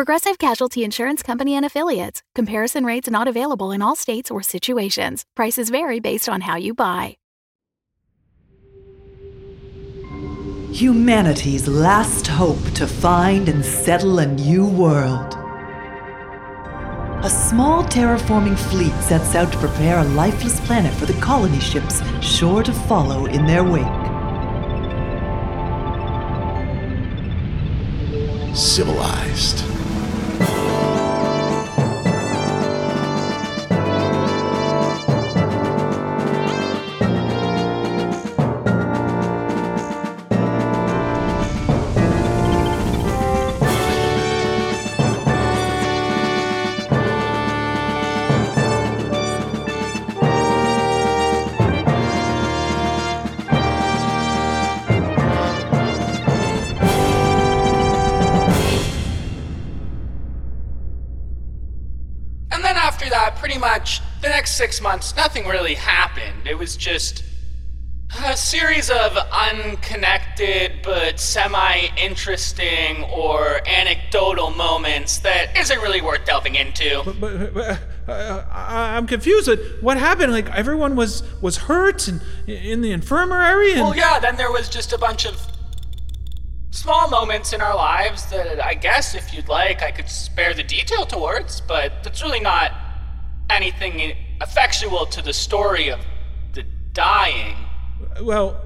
Progressive Casualty Insurance Company and Affiliates. Comparison rates not available in all states or situations. Prices vary based on how you buy. Humanity's last hope to find and settle a new world. A small terraforming fleet sets out to prepare a lifeless planet for the colony ships sure to follow in their wake. Civilized. Six months, nothing really happened. It was just a series of unconnected but semi interesting or anecdotal moments that isn't really worth delving into. But, but uh, I, I'm confused. What happened? Like everyone was was hurt and in the infirmary. And Well, yeah, then there was just a bunch of small moments in our lives that I guess, if you'd like, I could spare the detail towards, but that's really not anything effectual to the story of the dying. well,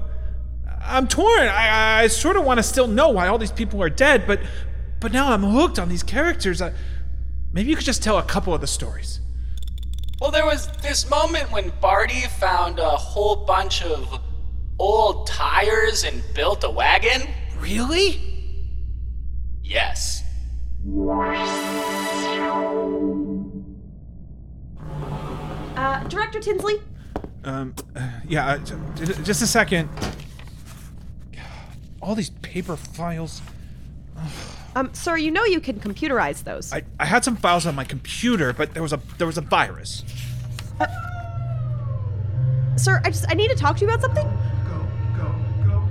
I'm torn. I, I sort of want to still know why all these people are dead, but but now I'm hooked on these characters. I, maybe you could just tell a couple of the stories. Well, there was this moment when Barty found a whole bunch of old tires and built a wagon. Really? Yes. Uh, Director Tinsley? Um, uh, yeah. Uh, j- j- just a second. All these paper files. Um, sir, you know you can computerize those. I, I had some files on my computer, but there was a there was a virus. Sir, I just I need to talk to you about something. Go, go, go.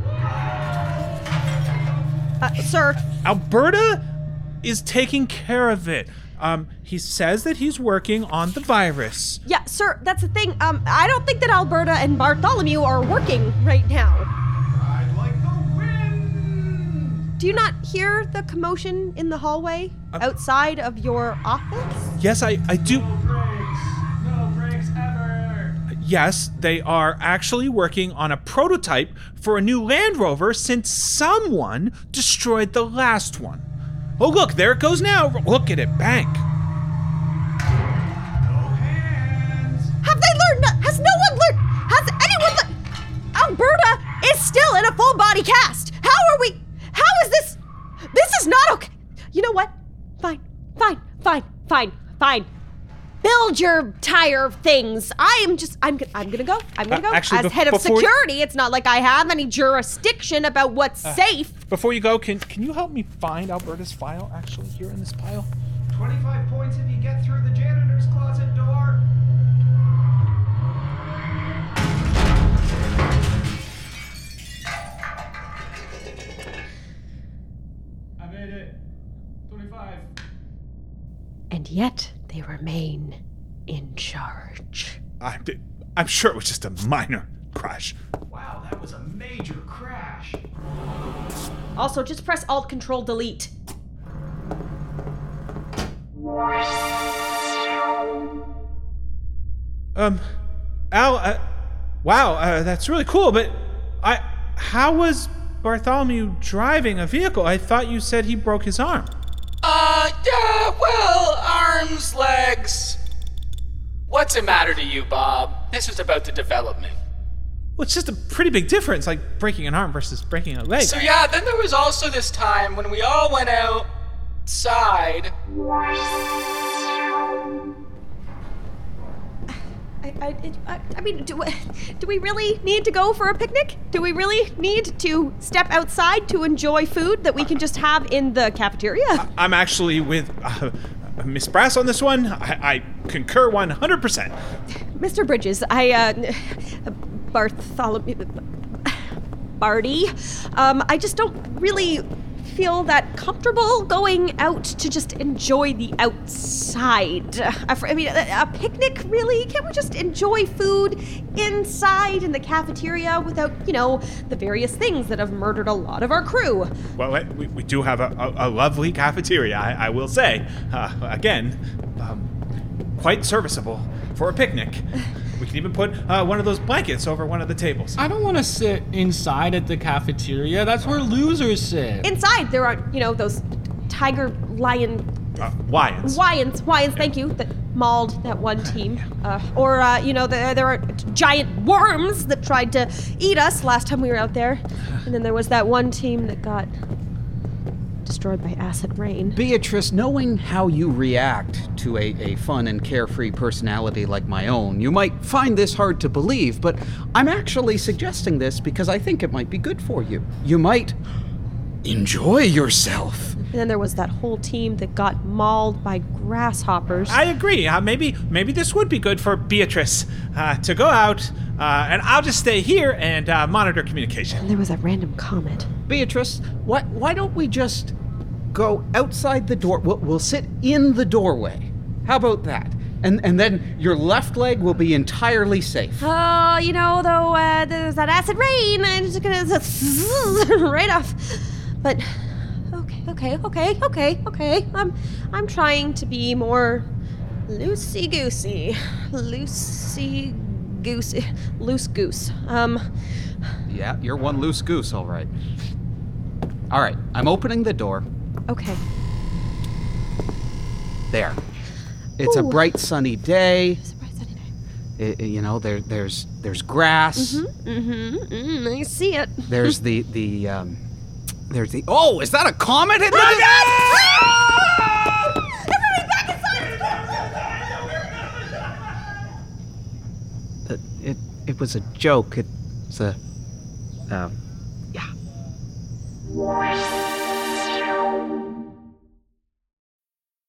Uh, sir, Alberta is taking care of it. Um, he says that he's working on the virus. yeah, sir, that's the thing. Um, I don't think that Alberta and Bartholomew are working right now. Do you not hear the commotion in the hallway outside of your office? Yes, I, I do. Yes, they are actually working on a prototype for a new Land Rover since someone destroyed the last one. Oh, look, there it goes now. Look at it, bank. No hands. Have they learned? Has no one learned? Has anyone learned? Alberta is still in a full body cast. How are we? How is this? This is not okay. You know what? Fine, fine, fine, fine, fine. Build your tire things. I am just. I'm. I'm gonna go. I'm gonna Uh, go. actually, As bef- head of before- security, it's not like I have any jurisdiction about what's safe. Before you go, can can you help me find Alberta's file actually here in this pile? 25 points if you get through the janitor's closet door. I made it. 25. And yet they remain in charge. I'm, I'm sure it was just a minor crash. Wow, that was a major crash. Also, just press Alt Control Delete. Um, Al, uh, wow, uh, that's really cool, but I, how was Bartholomew driving a vehicle? I thought you said he broke his arm. Legs. What's it matter to you, Bob? This is about the development. Well, it's just a pretty big difference, like breaking an arm versus breaking a leg. So, yeah, then there was also this time when we all went outside. I, I, I, I mean, do, do we really need to go for a picnic? Do we really need to step outside to enjoy food that we can just have in the cafeteria? I'm actually with uh, Miss Brass on this one. I, I concur 100%. Mr. Bridges, I, uh, Bartholomew, Barty, um, I just don't really feel that comfortable going out to just enjoy the outside. I I mean, a, a picnic, really? Can't we just enjoy food inside in the cafeteria without, you know, the various things that have murdered a lot of our crew? Well, we, we do have a, a, a lovely cafeteria, I, I will say. Uh, again, um, quite serviceable for a picnic. We can even put uh, one of those blankets over one of the tables. I don't want to sit inside at the cafeteria. That's where losers sit. Inside, there are, you know, those tiger, lion, Uh, lions. Wyans, Wyans, thank you, that mauled that one team. Uh, or, uh, you know, there, there are giant worms that tried to eat us last time we were out there. And then there was that one team that got destroyed by acid rain. Beatrice, knowing how you react to a, a fun and carefree personality like my own, you might find this hard to believe, but I'm actually suggesting this because I think it might be good for you. You might enjoy yourself. And then there was that whole team that got mauled by grasshoppers. I agree. Uh, maybe maybe this would be good for Beatrice uh, to go out, uh, and I'll just stay here and uh, monitor communication. and there was that random comment. Beatrice, why, why don't we just go outside the door? We'll, we'll sit in the doorway. How about that? And, and then your left leg will be entirely safe. Oh, you know, though, uh, there's that acid rain, and it's gonna right off. But okay, okay, okay, okay, okay. I'm, I'm trying to be more loosey goosey, loosey goosey, loose goose. Um, Yeah, you're one loose goose, all right. All right, I'm opening the door. okay. There. It's a bright sunny day. Surprise Sunday night. I- I- you know, there, there's there's grass. Mm-hmm. Mm, I see it. There's the the um, there's the. Oh, is that a comet in the? Uh, It it was a joke. It's a. Um, yeah.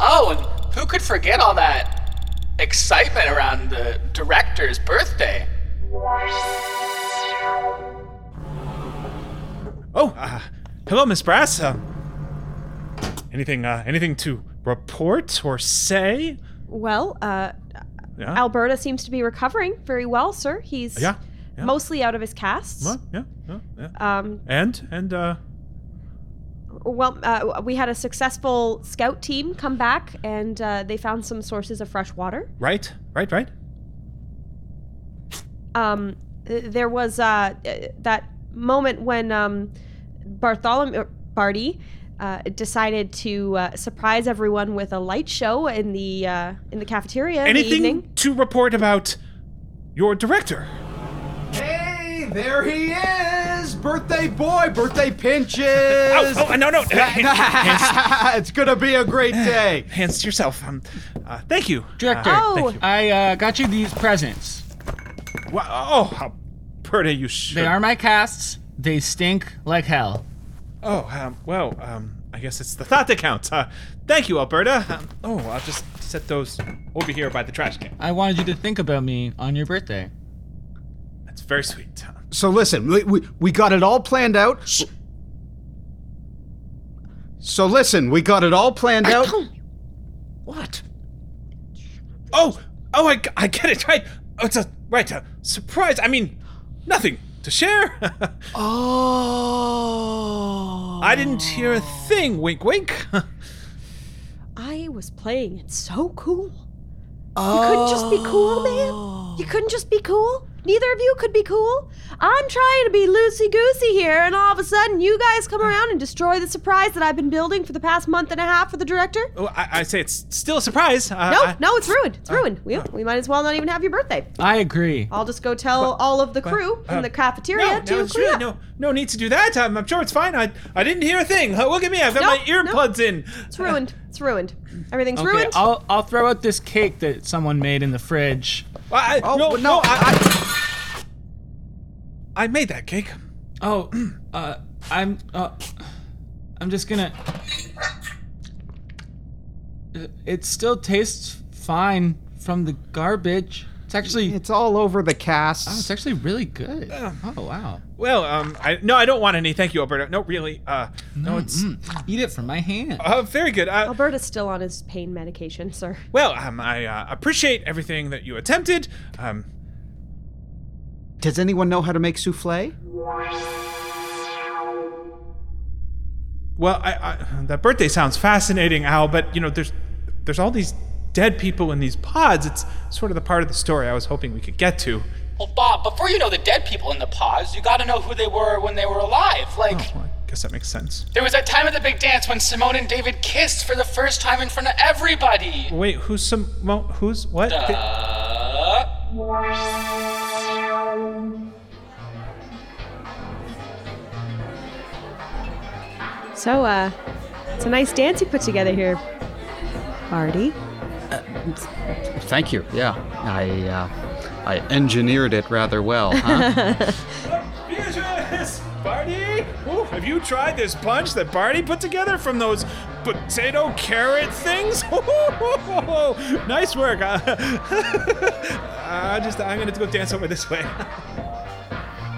Oh, and who could forget all that excitement around the director's birthday? Oh, uh, hello, Miss Brass. Uh, anything uh, anything to report or say? Well, uh, Yeah. Alberta seems to be recovering very well, sir. He's Yeah, yeah. mostly out of his casts. What? Yeah, yeah, yeah. Um, and and uh, well, uh, we had a successful scout team come back, and uh, they found some sources of fresh water. right, right, right. Um, there was uh, uh, that moment when um, Bartholomew Barty uh, decided to uh, surprise everyone with a light show in the uh, in the cafeteria in the Anything evening. to report about your director? Hey, there he is! Birthday boy, birthday pinches! Oh, oh, no, no. hands, it's gonna be a great day. hands to yourself. Um, uh, thank you, Director, Uh, Oh. thank you. I uh, got you these presents. Wow, oh, how pretty you should. They are my casts. They stink like hell. Oh, um, well, um, I guess it's the thought that counts. Uh, thank you, Alberta. Um, oh, I'll just set those over here by the trash can. I wanted you to think about me on your birthday. That's very sweet. Uh, So listen, we, we, we got it all planned out. So listen, we got it all planned out. What? Oh, oh, I, I get it right. Oh, it's a right a surprise. I mean, nothing to share. Oh. I didn't hear a thing. Wink, wink. I was playing it so cool. You couldn't just be cool, man? You couldn't just be cool? Neither of you could be cool? I'm trying to be loosey goosey here, and all of a sudden you guys come around and destroy the surprise that I've been building for the past month and a half for the director? Oh, I, I say it's still a surprise. Uh, No, I- no, it's ruined. It's ruined. We, we might as well not even have your birthday. I agree. I'll just go tell all of the crew in the cafeteria No, to no, it's clean really up. no, no need to do that. I'm, I'm sure it's fine. I, I didn't hear a thing. Uh, look at me. I've got No, my earbuds in. It's ruined. It's ruined. Everything's Okay, ruined. I'll I'll throw out this cake that someone made in the fridge. I, Oh, no, but no, no, I, I, made that cake. Oh, uh, I'm uh, I'm just gonna. It still tastes fine from the garbage. It's actually It's all over the oh, it's actually really good. Oh wow. Well, um, I no, I don't want any. Thank you, Alberto. No, really. Uh, no, it's Mm, eat it from my hand. uh, very good. Uh, Alberta's still on his pain medication, sir. well, um, I uh, appreciate everything that you attempted. Um, Does anyone know how to make souffle? well, I, I that birthday sounds fascinating, Al, but you know, there's there's all these dead people in these pods. It's sort of the part of the story I was hoping we could get to. Well, Bob, before you know the dead people in the pods, you gotta know who they were when they were alive. Like, Well, I guess that makes sense. there was that time at the big dance when Simone and David kissed for the first time in front of everybody. Wait, who's some? Well, who's what? Uh, So, uh, it's a nice dance you put together here, Barty. Thank you. Yeah, I uh, I engineered it rather well. Huh? Beatrice! Barty! Ooh, have you tried this punch that Barty put together from those potato carrot things? nice work. Uh, I just I'm gonna go dance over this way.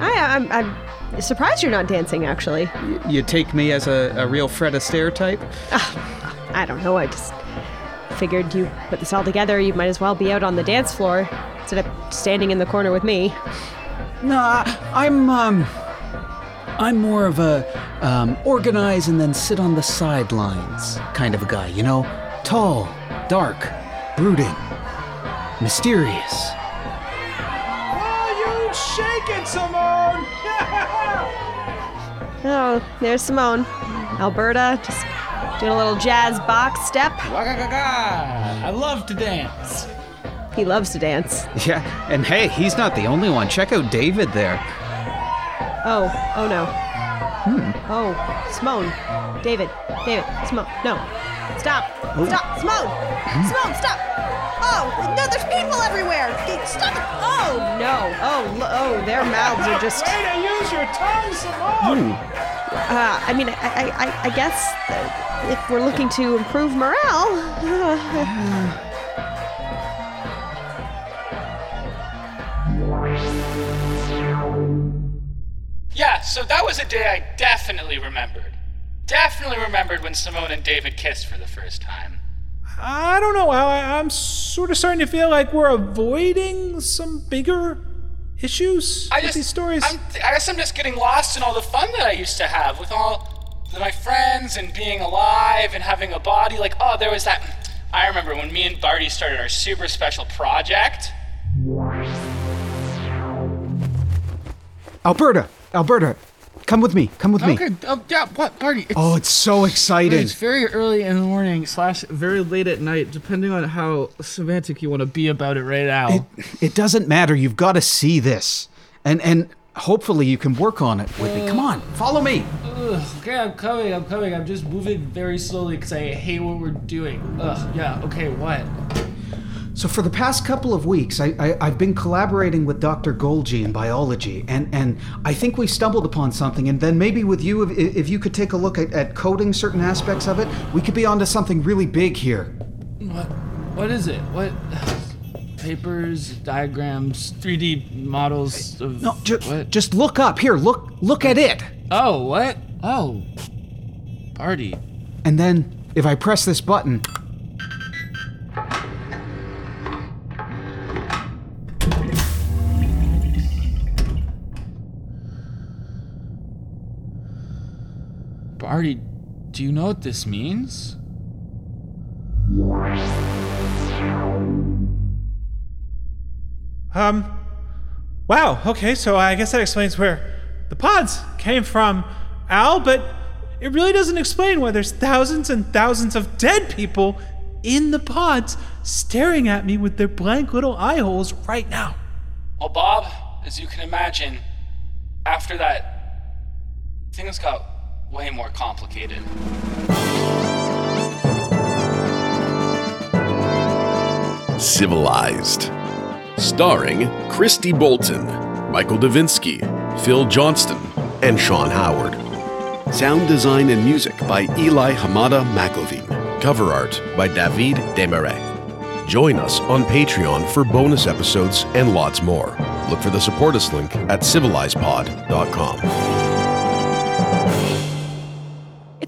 I, I'm, I'm surprised you're not dancing, actually. you take me as a, a real Fred Astaire type? I don't know. I just figured you put this all together. You might as well be out on the dance floor instead of standing in the corner with me. No, I- I'm um, I'm more of a um, organize and then sit on the sidelines kind of a guy. You know, tall, dark, brooding, mysterious. Oh, shaking, Simone! Oh, there's Simone. Alberta, just doing a little jazz box step. I love to dance. He loves to dance. Yeah, and hey, he's not the only one. Check out David there. Oh, oh no. Hmm. Oh, Simone. David, David, Simone. No. Stop. Stop. Simone. Hmm. Simone, stop. Oh, no, there's people everywhere. Stop it. Oh, no. Oh, oh, their mouths are just. Way to use your tongue, Simone! Uh, I mean, I, I, I, I guess if we're looking to improve morale. yeah, so that was a day I definitely remembered. Definitely remembered when Simone and David kissed for the first time. I don't know, Al. I, I'm sort of starting to feel like we're avoiding some bigger issues I with just, these stories. I'm, I guess I'm just getting lost in all the fun that I used to have with all my friends and being alive and having a body. Like, oh, there was that. I remember when me and Barty started our super special project. Alberta, Alberta, come with me. Come with me. Okay. Oh yeah. What Barty? It's, Oh, it's so exciting. It's very early in the morning slash very late at night, depending on how semantic you want to be about it right now. It, it doesn't matter. You've got to see this, and and hopefully you can work on it with me. Come on, follow me. Ugh, okay, I'm coming. I'm coming. I'm just moving very slowly because I hate what we're doing. Ugh. Yeah. Okay. What? So for the past couple of weeks, I, I, I've been collaborating with Dr. Golgi in biology, and, and I think we stumbled upon something. And then maybe with you, if, if you could take a look at, at coding certain aspects of it, we could be onto something really big here. What? What is it? What? Papers, diagrams, 3D models of No, ju- what? just look up. Here, look look at it. Oh, what? Oh, Barty. And then if I press this button, Barty, do you know what this means? Um, wow, okay, so I guess that explains where the pods came from, Al, but it really doesn't explain why there's thousands and thousands of dead people in the pods staring at me with their blank little eye holes right now. Well, Bob, as you can imagine, after that, things got way more complicated. Civilized. Starring Christy Bolton, Michael Davinsky, Phil Johnston, and Sean Howard. Sound design and music by Eli Hamada McElveen. Cover art by David Desmarais. Join us on Patreon for bonus episodes and lots more. Look for the support us link at civilizepod.com.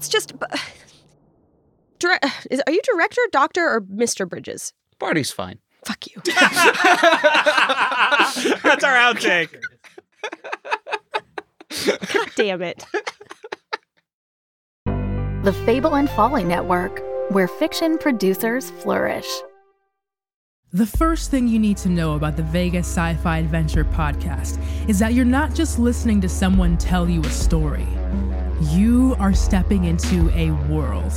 It's just. Dire- is, are you director, doctor, or Mr. Bridges? Barty's fine. Fuck you. That's our outtake. God damn it. The Fable and Folly Network, where fiction producers flourish. The first thing you need to know about the Vegas Sci Fi Adventure podcast is that you're not just listening to someone tell you a story, you are stepping into a world.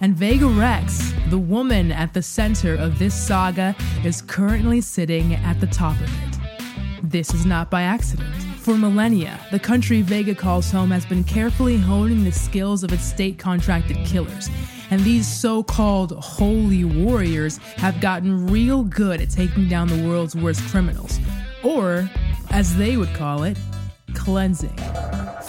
And Vega Rex, the woman at the center of this saga, is currently sitting at the top of it. This is not by accident. For millennia, the country Vega calls home has been carefully honing the skills of its state contracted killers. And these so called holy warriors have gotten real good at taking down the world's worst criminals. Or, as they would call it, cleansing.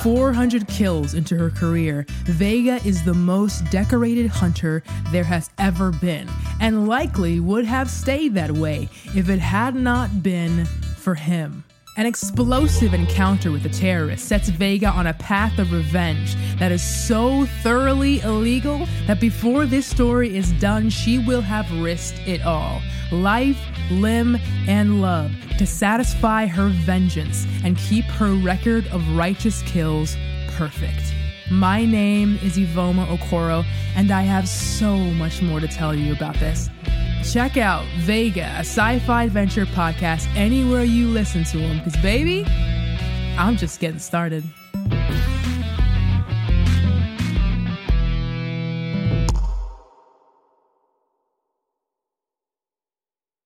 400 kills into her career, Vega is the most decorated hunter there has ever been, and likely would have stayed that way if it had not been for him. An explosive encounter with the terrorists sets Vega on a path of revenge that is so thoroughly illegal that before this story is done, she will have risked it all life, limb, and love to satisfy her vengeance and keep her record of righteous kills perfect. My name is Ivoma Okoro, and I have so much more to tell you about this. Check out Vega, a sci fi adventure podcast, anywhere you listen to them, because, baby, I'm just getting started.